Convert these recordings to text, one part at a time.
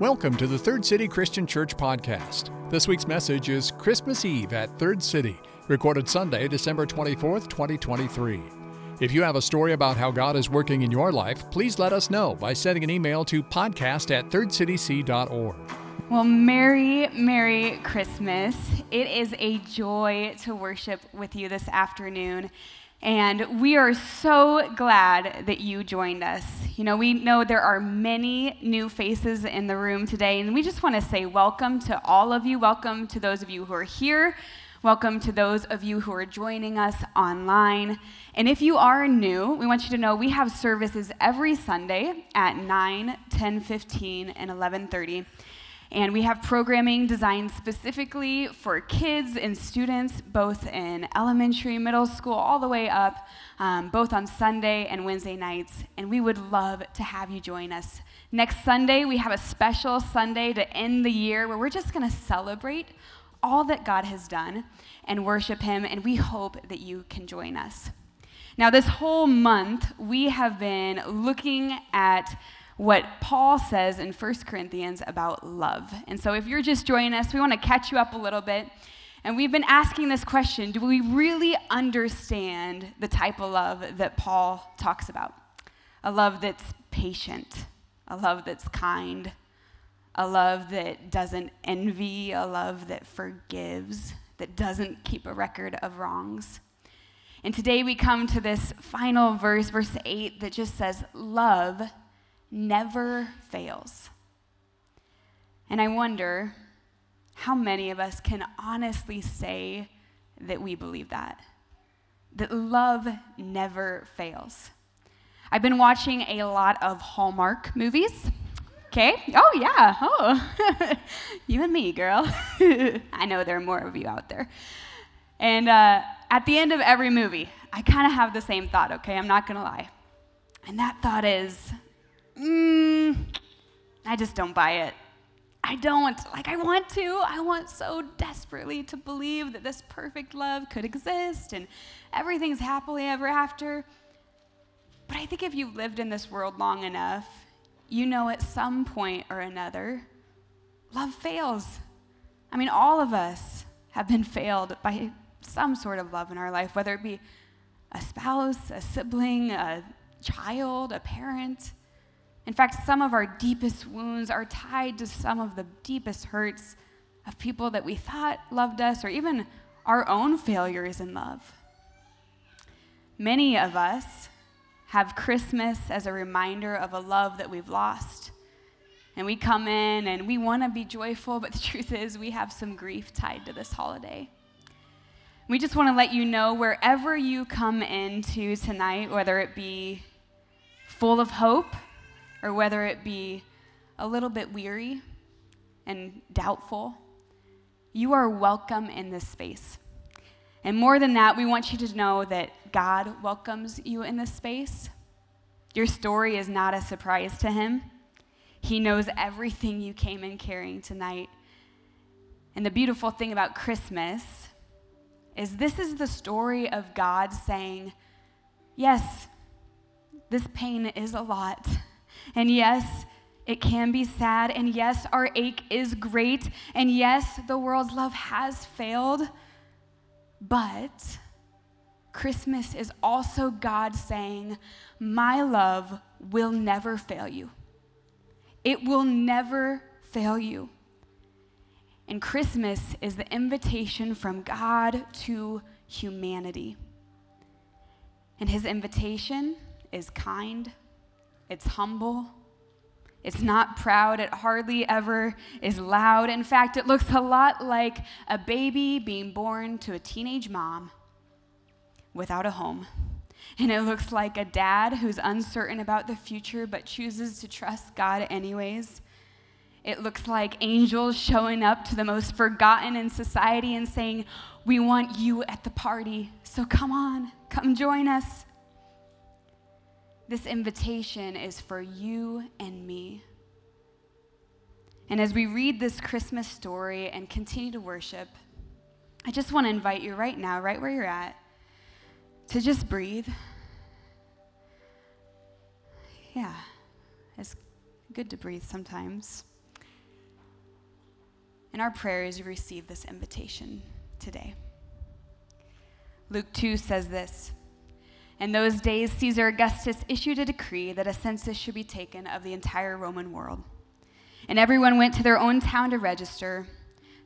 Welcome to the Third City Christian Church podcast. This week's message is Christmas Eve at Third City, recorded Sunday, December 24th, 2023. If you have a story about how God is working in your life, please let us know by sending an email to podcast at thirdcityc.org. Well, Merry, Merry Christmas. It is a joy to worship with you this afternoon. And we are so glad that you joined us. You know, we know there are many new faces in the room today, and we just want to say welcome to all of you. Welcome to those of you who are here. Welcome to those of you who are joining us online. And if you are new, we want you to know we have services every Sunday at 9, 10, 15, and 11:30. And we have programming designed specifically for kids and students, both in elementary, middle school, all the way up, um, both on Sunday and Wednesday nights. And we would love to have you join us. Next Sunday, we have a special Sunday to end the year where we're just going to celebrate all that God has done and worship Him. And we hope that you can join us. Now, this whole month, we have been looking at what Paul says in 1 Corinthians about love. And so, if you're just joining us, we want to catch you up a little bit. And we've been asking this question Do we really understand the type of love that Paul talks about? A love that's patient, a love that's kind, a love that doesn't envy, a love that forgives, that doesn't keep a record of wrongs. And today we come to this final verse, verse 8, that just says, Love never fails. And I wonder how many of us can honestly say that we believe that, that love never fails. I've been watching a lot of Hallmark movies. Okay? Oh, yeah. Oh, you and me, girl. I know there are more of you out there. And uh, at the end of every movie, I kind of have the same thought, okay? I'm not going to lie. And that thought is mm, I just don't buy it. I don't. Like, I want to. I want so desperately to believe that this perfect love could exist and everything's happily ever after. But I think if you've lived in this world long enough, you know at some point or another, love fails. I mean, all of us have been failed by some sort of love in our life, whether it be a spouse, a sibling, a child, a parent. In fact, some of our deepest wounds are tied to some of the deepest hurts of people that we thought loved us, or even our own failures in love. Many of us have Christmas as a reminder of a love that we've lost. And we come in and we want to be joyful, but the truth is, we have some grief tied to this holiday. We just want to let you know wherever you come into tonight, whether it be full of hope or whether it be a little bit weary and doubtful, you are welcome in this space. And more than that, we want you to know that God welcomes you in this space. Your story is not a surprise to Him. He knows everything you came in carrying tonight. And the beautiful thing about Christmas is this is the story of God saying, Yes, this pain is a lot. And yes, it can be sad. And yes, our ache is great. And yes, the world's love has failed. But Christmas is also God saying, My love will never fail you. It will never fail you. And Christmas is the invitation from God to humanity. And his invitation is kind it's humble. It's not proud. It hardly ever is loud. In fact, it looks a lot like a baby being born to a teenage mom without a home. And it looks like a dad who's uncertain about the future but chooses to trust God anyways. It looks like angels showing up to the most forgotten in society and saying, We want you at the party, so come on, come join us. This invitation is for you and me. And as we read this Christmas story and continue to worship, I just want to invite you right now, right where you're at, to just breathe. Yeah, it's good to breathe sometimes. And our prayer is you receive this invitation today. Luke 2 says this In those days, Caesar Augustus issued a decree that a census should be taken of the entire Roman world. And everyone went to their own town to register.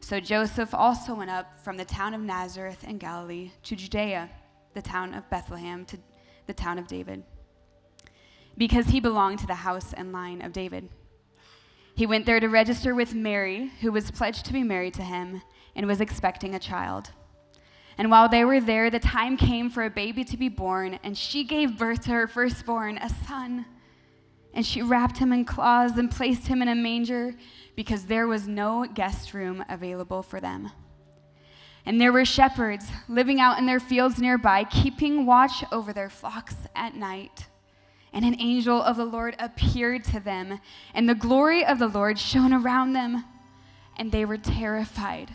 So Joseph also went up from the town of Nazareth in Galilee to Judea, the town of Bethlehem, to the town of David, because he belonged to the house and line of David. He went there to register with Mary, who was pledged to be married to him and was expecting a child. And while they were there, the time came for a baby to be born, and she gave birth to her firstborn, a son. And she wrapped him in cloths and placed him in a manger because there was no guest room available for them. And there were shepherds living out in their fields nearby, keeping watch over their flocks at night. And an angel of the Lord appeared to them, and the glory of the Lord shone around them, and they were terrified.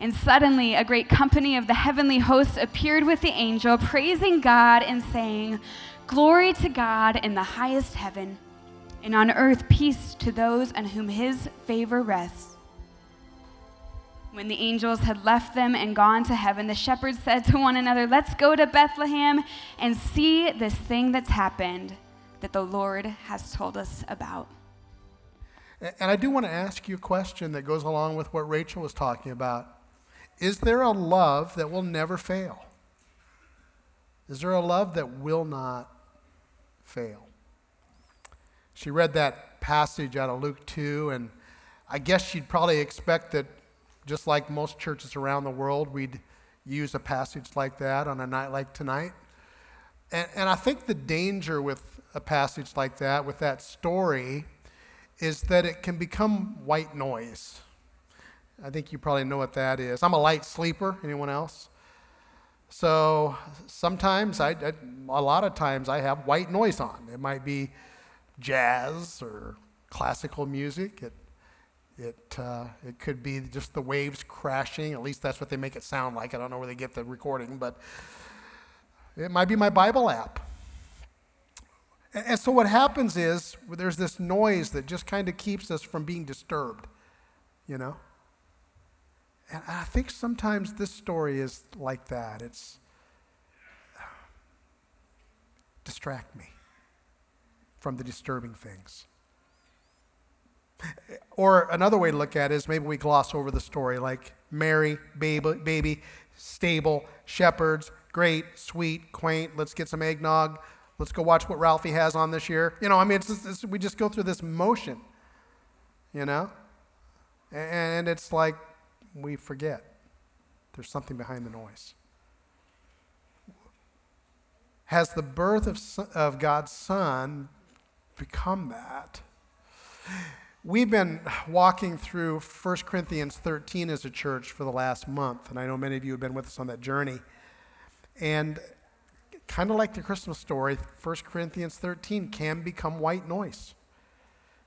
And suddenly, a great company of the heavenly hosts appeared with the angel, praising God and saying, Glory to God in the highest heaven, and on earth peace to those on whom his favor rests. When the angels had left them and gone to heaven, the shepherds said to one another, Let's go to Bethlehem and see this thing that's happened that the Lord has told us about. And I do want to ask you a question that goes along with what Rachel was talking about. Is there a love that will never fail? Is there a love that will not fail? She read that passage out of Luke 2, and I guess she'd probably expect that, just like most churches around the world, we'd use a passage like that on a night like tonight. And, and I think the danger with a passage like that, with that story, is that it can become white noise. I think you probably know what that is. I'm a light sleeper. Anyone else? So sometimes, I, I, a lot of times, I have white noise on. It might be jazz or classical music. It, it, uh, it could be just the waves crashing. At least that's what they make it sound like. I don't know where they get the recording, but it might be my Bible app. And, and so what happens is there's this noise that just kind of keeps us from being disturbed, you know? And I think sometimes this story is like that. It's distract me from the disturbing things. Or another way to look at it is maybe we gloss over the story like Mary, baby, baby, stable, shepherds, great, sweet, quaint, let's get some eggnog, let's go watch what Ralphie has on this year. You know, I mean, it's just, it's, we just go through this motion, you know? And it's like, we forget there's something behind the noise. Has the birth of, of God's Son become that? We've been walking through 1 Corinthians 13 as a church for the last month, and I know many of you have been with us on that journey. And kind of like the Christmas story, 1 Corinthians 13 can become white noise.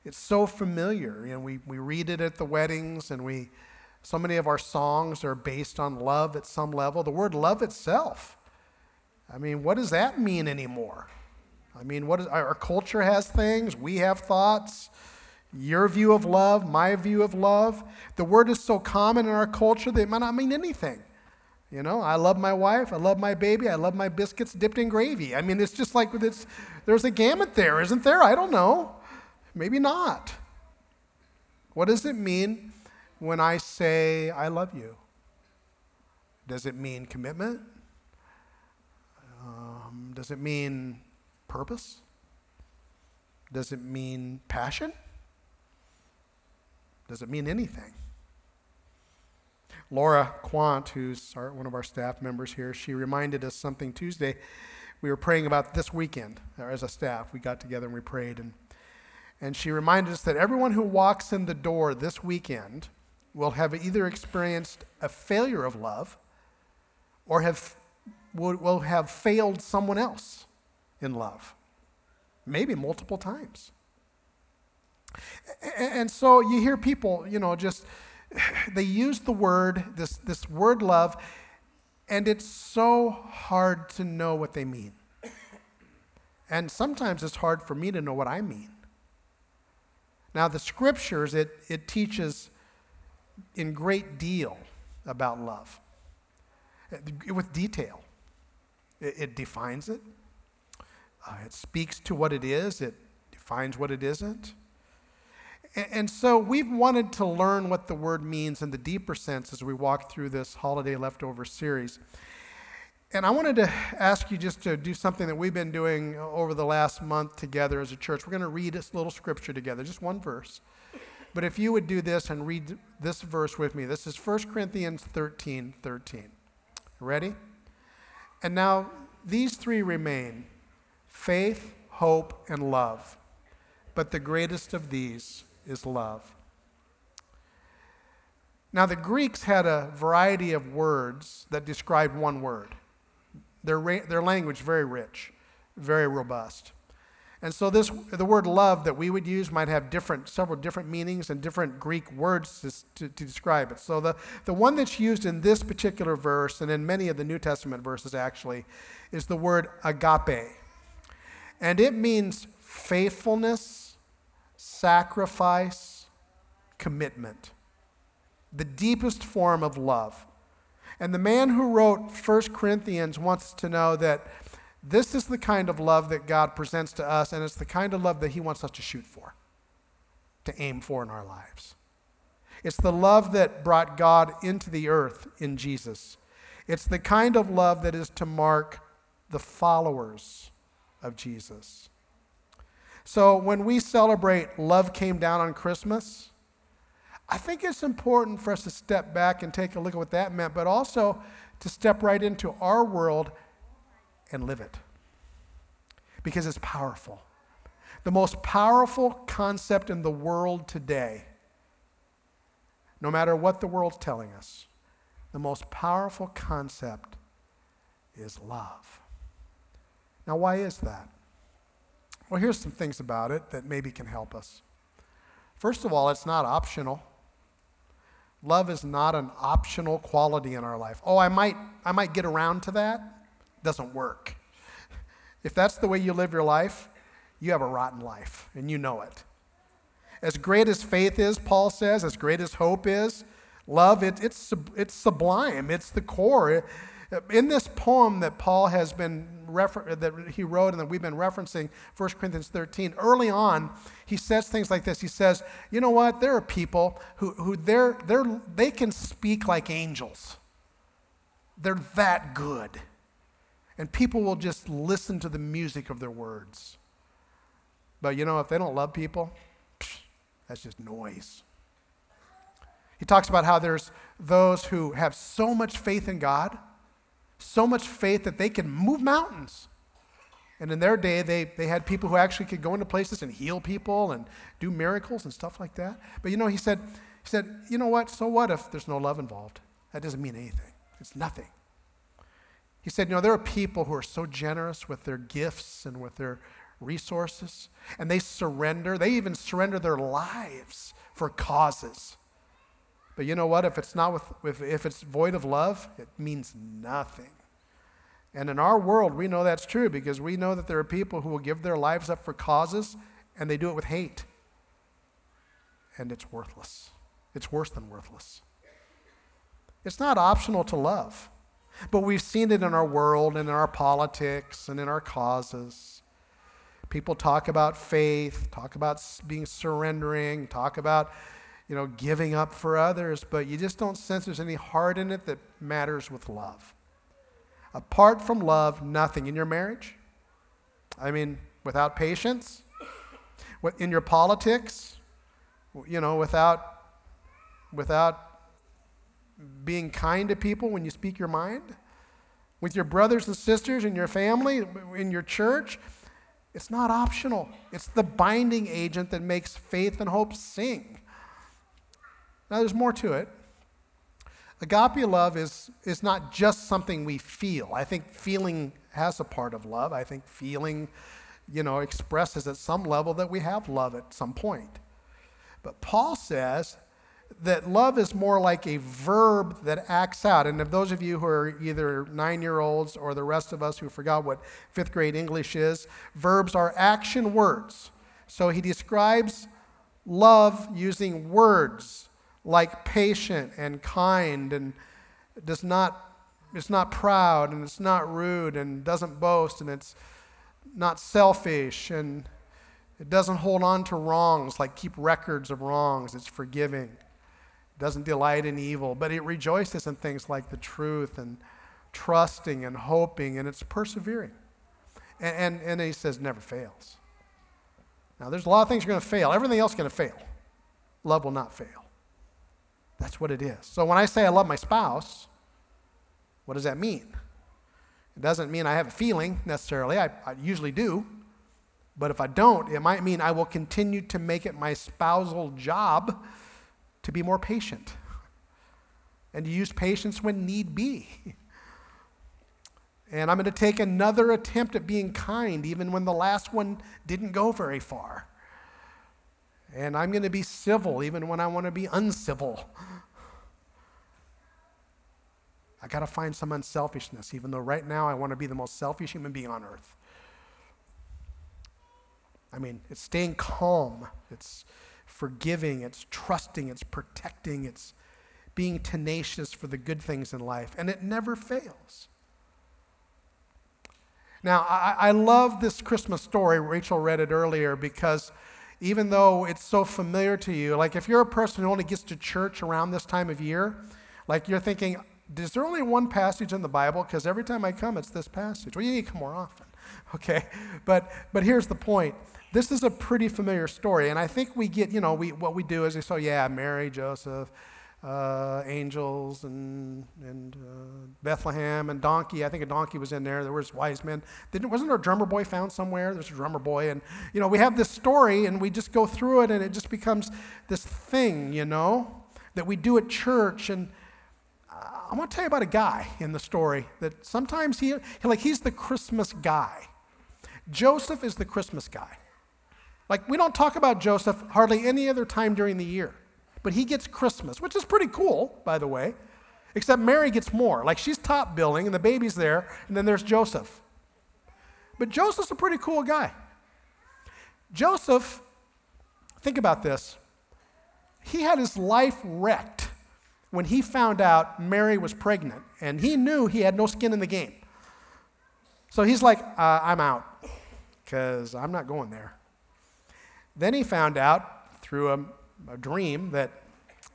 It's so familiar. You know, we, we read it at the weddings and we so many of our songs are based on love at some level. The word love itself, I mean, what does that mean anymore? I mean, what is, our culture has things, we have thoughts. Your view of love, my view of love. The word is so common in our culture that it might not mean anything. You know, I love my wife, I love my baby, I love my biscuits dipped in gravy. I mean, it's just like it's, there's a gamut there, isn't there? I don't know. Maybe not. What does it mean when I say, I love you? Does it mean commitment? Um, does it mean purpose? Does it mean passion? Does it mean anything? Laura Quant, who's our, one of our staff members here, she reminded us something Tuesday. We were praying about this weekend as a staff. We got together and we prayed. And, and she reminded us that everyone who walks in the door this weekend will have either experienced a failure of love or have, will, will have failed someone else in love, maybe multiple times. And so you hear people, you know, just they use the word, this, this word love, and it's so hard to know what they mean. And sometimes it's hard for me to know what I mean. Now, the scriptures, it, it teaches in great deal about love with detail. It, it defines it, uh, it speaks to what it is, it defines what it isn't. And, and so we've wanted to learn what the word means in the deeper sense as we walk through this holiday leftover series. And I wanted to ask you just to do something that we've been doing over the last month together as a church. We're going to read this little scripture together, just one verse. But if you would do this and read this verse with me, this is 1 Corinthians 13 13. Ready? And now these three remain faith, hope, and love. But the greatest of these is love. Now, the Greeks had a variety of words that described one word. Their, their language very rich, very robust. And so this the word love that we would use might have different several different meanings and different Greek words to, to, to, describe it. So the, the one that's used in this particular verse and in many of the New Testament verses actually is the word agape. And it means faithfulness, sacrifice, commitment. The deepest form of love. And the man who wrote 1 Corinthians wants to know that this is the kind of love that God presents to us, and it's the kind of love that He wants us to shoot for, to aim for in our lives. It's the love that brought God into the earth in Jesus. It's the kind of love that is to mark the followers of Jesus. So when we celebrate Love Came Down on Christmas, I think it's important for us to step back and take a look at what that meant, but also to step right into our world and live it. Because it's powerful. The most powerful concept in the world today, no matter what the world's telling us, the most powerful concept is love. Now, why is that? Well, here's some things about it that maybe can help us. First of all, it's not optional. Love is not an optional quality in our life. Oh, I might, I might get around to that. Doesn't work. If that's the way you live your life, you have a rotten life, and you know it. As great as faith is, Paul says, as great as hope is, love, it, it's, it's sublime. It's the core. In this poem that Paul has been refer- that he wrote and that we've been referencing, 1 Corinthians 13, early on, he says things like this. He says, You know what? There are people who, who they're, they're, they can speak like angels, they're that good. And people will just listen to the music of their words. But you know, if they don't love people, that's just noise. He talks about how there's those who have so much faith in God so much faith that they can move mountains. And in their day, they, they had people who actually could go into places and heal people and do miracles and stuff like that. But you know, he said, he said, you know what? So what if there's no love involved? That doesn't mean anything. It's nothing. He said, you know, there are people who are so generous with their gifts and with their resources, and they surrender. They even surrender their lives for causes. But you know what? If it's not with, if, if it's void of love, it means nothing. And in our world, we know that's true because we know that there are people who will give their lives up for causes and they do it with hate. And it's worthless. It's worse than worthless. It's not optional to love, but we've seen it in our world and in our politics and in our causes. People talk about faith, talk about being surrendering, talk about you know, giving up for others, but you just don't sense there's any heart in it that matters with love. Apart from love, nothing. In your marriage, I mean, without patience, in your politics, you know, without, without being kind to people when you speak your mind, with your brothers and sisters in your family, in your church, it's not optional. It's the binding agent that makes faith and hope sing. Now, there's more to it. Agape love is, is not just something we feel. I think feeling has a part of love. I think feeling, you know, expresses at some level that we have love at some point. But Paul says that love is more like a verb that acts out. And if those of you who are either nine year olds or the rest of us who forgot what fifth grade English is, verbs are action words. So he describes love using words like patient and kind and does not it's not proud and it's not rude and doesn't boast and it's not selfish and it doesn't hold on to wrongs like keep records of wrongs it's forgiving doesn't delight in evil but it rejoices in things like the truth and trusting and hoping and it's persevering and, and, and he says never fails now there's a lot of things are going to fail everything else is going to fail love will not fail that's what it is. So when I say I love my spouse, what does that mean? It doesn't mean I have a feeling necessarily. I, I, usually do. But if I don't, it might mean I will continue to make it my spousal job to be more patient and to use patience when need be. And I'm going to take another attempt at being kind, even when the last one didn't go very far. And I'm going to be civil even when I want to be uncivil. I got to find some unselfishness, even though right now I want to be the most selfish human being on earth. I mean, it's staying calm, it's forgiving, it's trusting, it's protecting, it's being tenacious for the good things in life, and it never fails. Now, I, I love this Christmas story. Rachel read it earlier because even though it's so familiar to you, like if you're a person who only gets to church around this time of year, like you're thinking, is there only one passage in the Bible? Because every time I come, it's this passage. Well, you need to come more often, okay? But but here's the point. This is a pretty familiar story, and I think we get, you know, we what we do is we say, yeah, Mary, Joseph, uh, angels and, and uh, Bethlehem and donkey. I think a donkey was in there. There was wise men. Didn't, wasn't there a drummer boy found somewhere? There's a drummer boy. And, you know, we have this story and we just go through it and it just becomes this thing, you know, that we do at church. And I want to tell you about a guy in the story that sometimes he, like, he's the Christmas guy. Joseph is the Christmas guy. Like, we don't talk about Joseph hardly any other time during the year. But he gets Christmas, which is pretty cool, by the way. Except Mary gets more. Like she's top billing, and the baby's there, and then there's Joseph. But Joseph's a pretty cool guy. Joseph, think about this. He had his life wrecked when he found out Mary was pregnant, and he knew he had no skin in the game. So he's like, uh, I'm out, because I'm not going there. Then he found out through a a dream that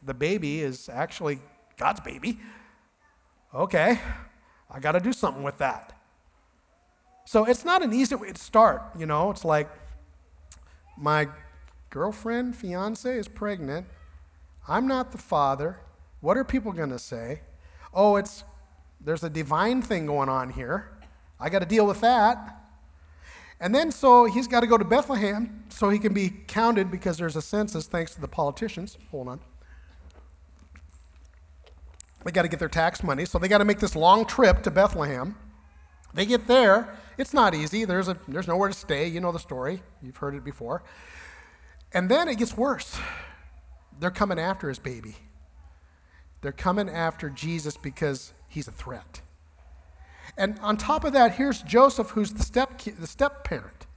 the baby is actually God's baby. Okay, I got to do something with that. So it's not an easy way to start, you know. It's like my girlfriend, fiance is pregnant. I'm not the father. What are people going to say? Oh, it's there's a divine thing going on here. I got to deal with that. And then so he's got to go to Bethlehem so he can be counted because there's a census thanks to the politicians. Hold on. They got to get their tax money, so they got to make this long trip to Bethlehem. They get there. It's not easy. There's, a, there's nowhere to stay. You know the story. You've heard it before. And then it gets worse. They're coming after his baby. They're coming after Jesus because he's a threat. And on top of that, here's Joseph, who's the step, the step parent.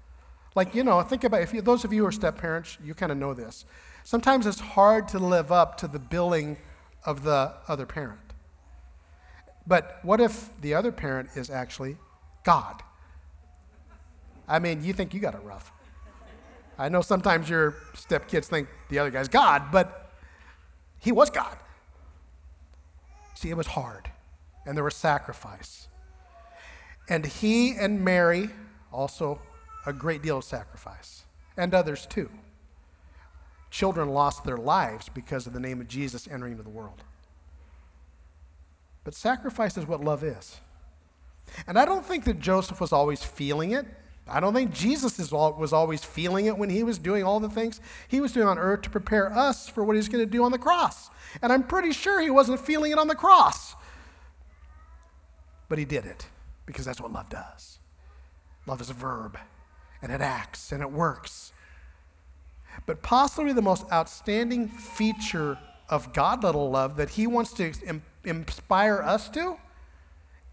Like, you know, think about if you, those of you who are step parents, you kind of know this. Sometimes it's hard to live up to the billing of the other parent. But what if the other parent is actually God? I mean, you think you got it rough. I know sometimes your stepkids think the other guy's God, but he was God. See, it was hard, and there was sacrifice. And he and Mary, also a great deal of sacrifice, and others too. Children lost their lives because of the name of Jesus entering into the world. But sacrifice is what love is. And I don't think that Joseph was always feeling it. I don't think Jesus was always feeling it when he was doing all the things he was doing on earth to prepare us for what he's going to do on the cross. And I'm pretty sure he wasn't feeling it on the cross. But he did it because that's what love does. Love is a verb, and it acts and it works. But possibly the most outstanding feature of God little love that he wants to inspire us to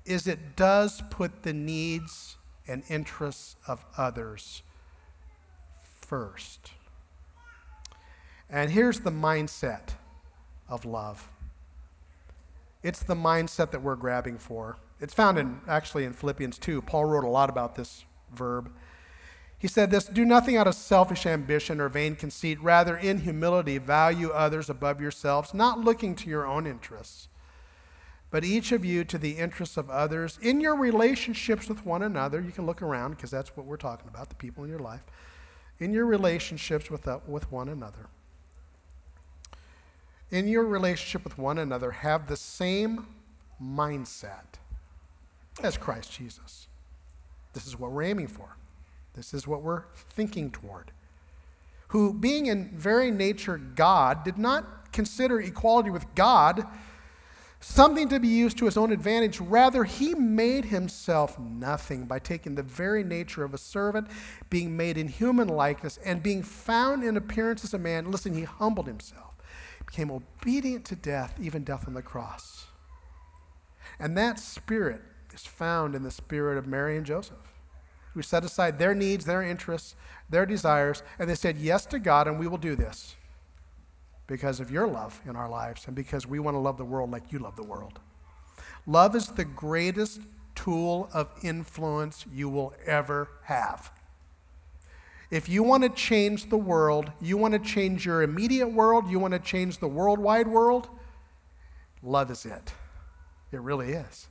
is it does put the needs and interests of others first. And here's the mindset of love it's the mindset that we're grabbing for. It's found in actually in Philippians 2. Paul wrote a lot about this verb. He said this Do nothing out of selfish ambition or vain conceit. Rather, in humility, value others above yourselves, not looking to your own interests but each of you to the interests of others in your relationships with one another. You can look around because that's what we're talking about the people in your life. In your relationships with, uh, with one another. In your relationship with one another, have the same mindset as Christ Jesus. This is what we're aiming for. This is what we're thinking toward. Who, being in very nature God, did not consider equality with God something to be used to his own advantage. Rather, he made himself nothing by taking the very nature of a servant, being made in human likeness, and being found in appearance as a man. Listen, he humbled himself, became obedient to death, even death on the cross. And that spirit is found in the spirit of Mary and Joseph, who set aside their needs, their interests, their desires, and they said yes to God, and we will do this because of your love in our lives and because we want to love the world like you love the world. Love is the greatest tool of influence you will ever have. If you want to change the world, you want to change your immediate world, you want to change the worldwide world, love is it. It really is.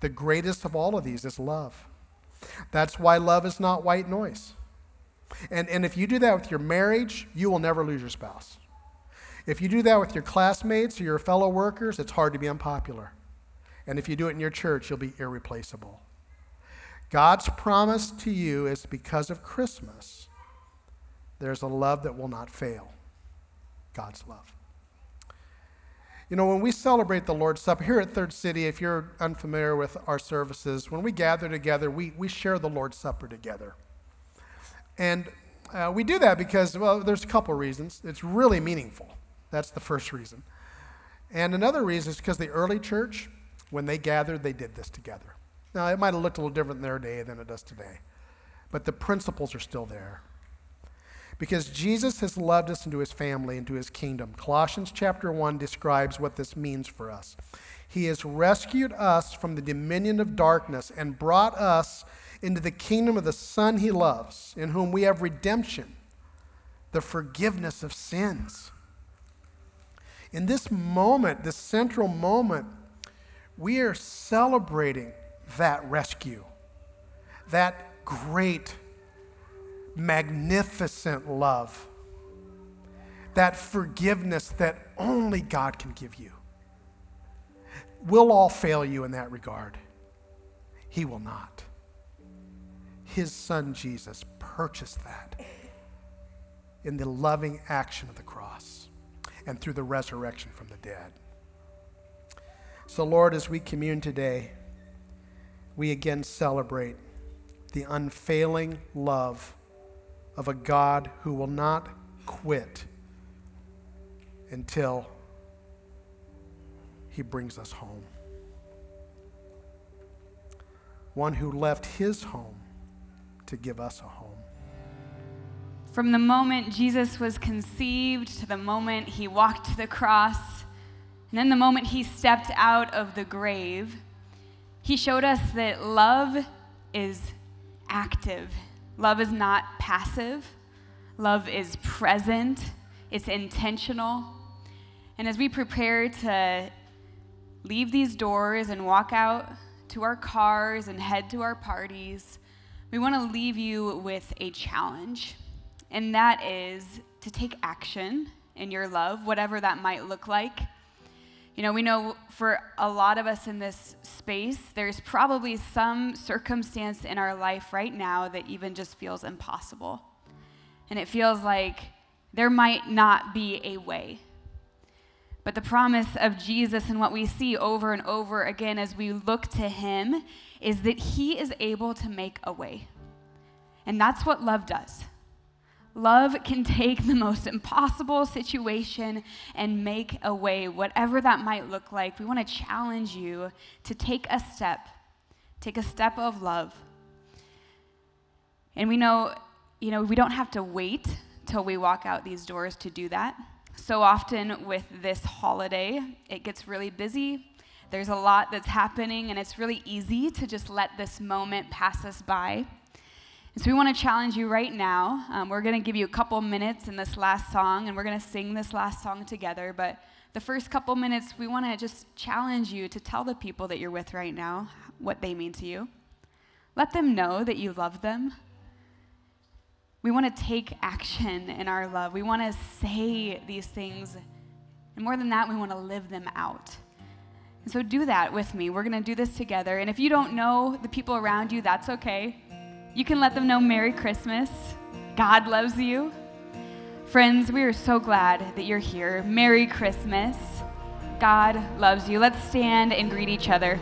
The greatest of all of these is love. That's why love is not white noise. And, and if you do that with your marriage, you will never lose your spouse. If you do that with your classmates or your fellow workers, it's hard to be unpopular. And if you do it in your church, you'll be irreplaceable. God's promise to you is because of Christmas, there's a love that will not fail. God's love. You know, when we celebrate the Lord's Supper here at Third City, if you're unfamiliar with our services, when we gather together, we, we share the Lord's Supper together. And uh, we do that because, well, there's a couple reasons. It's really meaningful. That's the first reason. And another reason is because the early church, when they gathered, they did this together. Now, it might have looked a little different in their day than it does today, but the principles are still there. Because Jesus has loved us into his family, into his kingdom. Colossians chapter 1 describes what this means for us. He has rescued us from the dominion of darkness and brought us into the kingdom of the Son he loves, in whom we have redemption, the forgiveness of sins. In this moment, this central moment, we are celebrating that rescue, that great, magnificent love, that forgiveness that only God can give you. We'll all fail you in that regard. He will not. His son Jesus purchased that in the loving action of the cross and through the resurrection from the dead. So, Lord, as we commune today, we again celebrate the unfailing love of a God who will not quit until he brings us home. One who left his home to give us a home. From the moment Jesus was conceived to the moment he walked to the cross, and then the moment he stepped out of the grave, he showed us that love is active. Love is not passive. Love is present. It's intentional. And as we prepare to leave these doors and walk out to our cars and head to our parties, we want to leave you with a challenge and that is to take action in your love, whatever that might look like. You know, we know for a lot of us in this space, there's probably some circumstance in our life right now that even just feels impossible. And it feels like there might not be a way. But the promise of Jesus and what we see over and over again as we look to Him is that He is able to make a way. And that's what love does. Love can take the most impossible situation and make a way, whatever that might look like. We want to challenge you to take a step, take a step of love. And we know, you know, we don't have to wait till we walk out these doors to do that. So often with this holiday, it gets really busy. There's a lot that's happening, and it's really easy to just let this moment pass us by. So we want to challenge you right now. Um, we're going to give you a couple minutes in this last song, and we're going to sing this last song together. But the first couple minutes, we want to just challenge you to tell the people that you're with right now what they mean to you. Let them know that you love them. We want to take action in our love. We want to say these things. And more than that, we want to live them out. And so do that with me. We're going to do this together. And if you don't know the people around you, that's okay. You can let them know Merry Christmas. God loves you. Friends, we are so glad that you're here. Merry Christmas. God loves you. Let's stand and greet each other.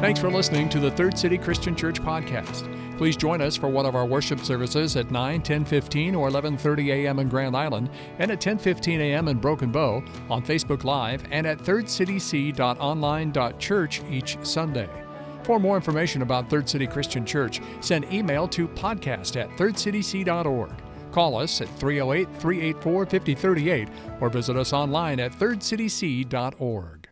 Thanks for listening to the Third City Christian Church podcast. Please join us for one of our worship services at 9, 10, 15, or 11:30 a.m. in Grand Island, and at 10:15 a.m. in Broken Bow on Facebook Live and at thirdcityc.online.church each Sunday. For more information about Third City Christian Church, send email to podcast at thirdcityc.org. Call us at 308 384 5038 or visit us online at thirdcityc.org.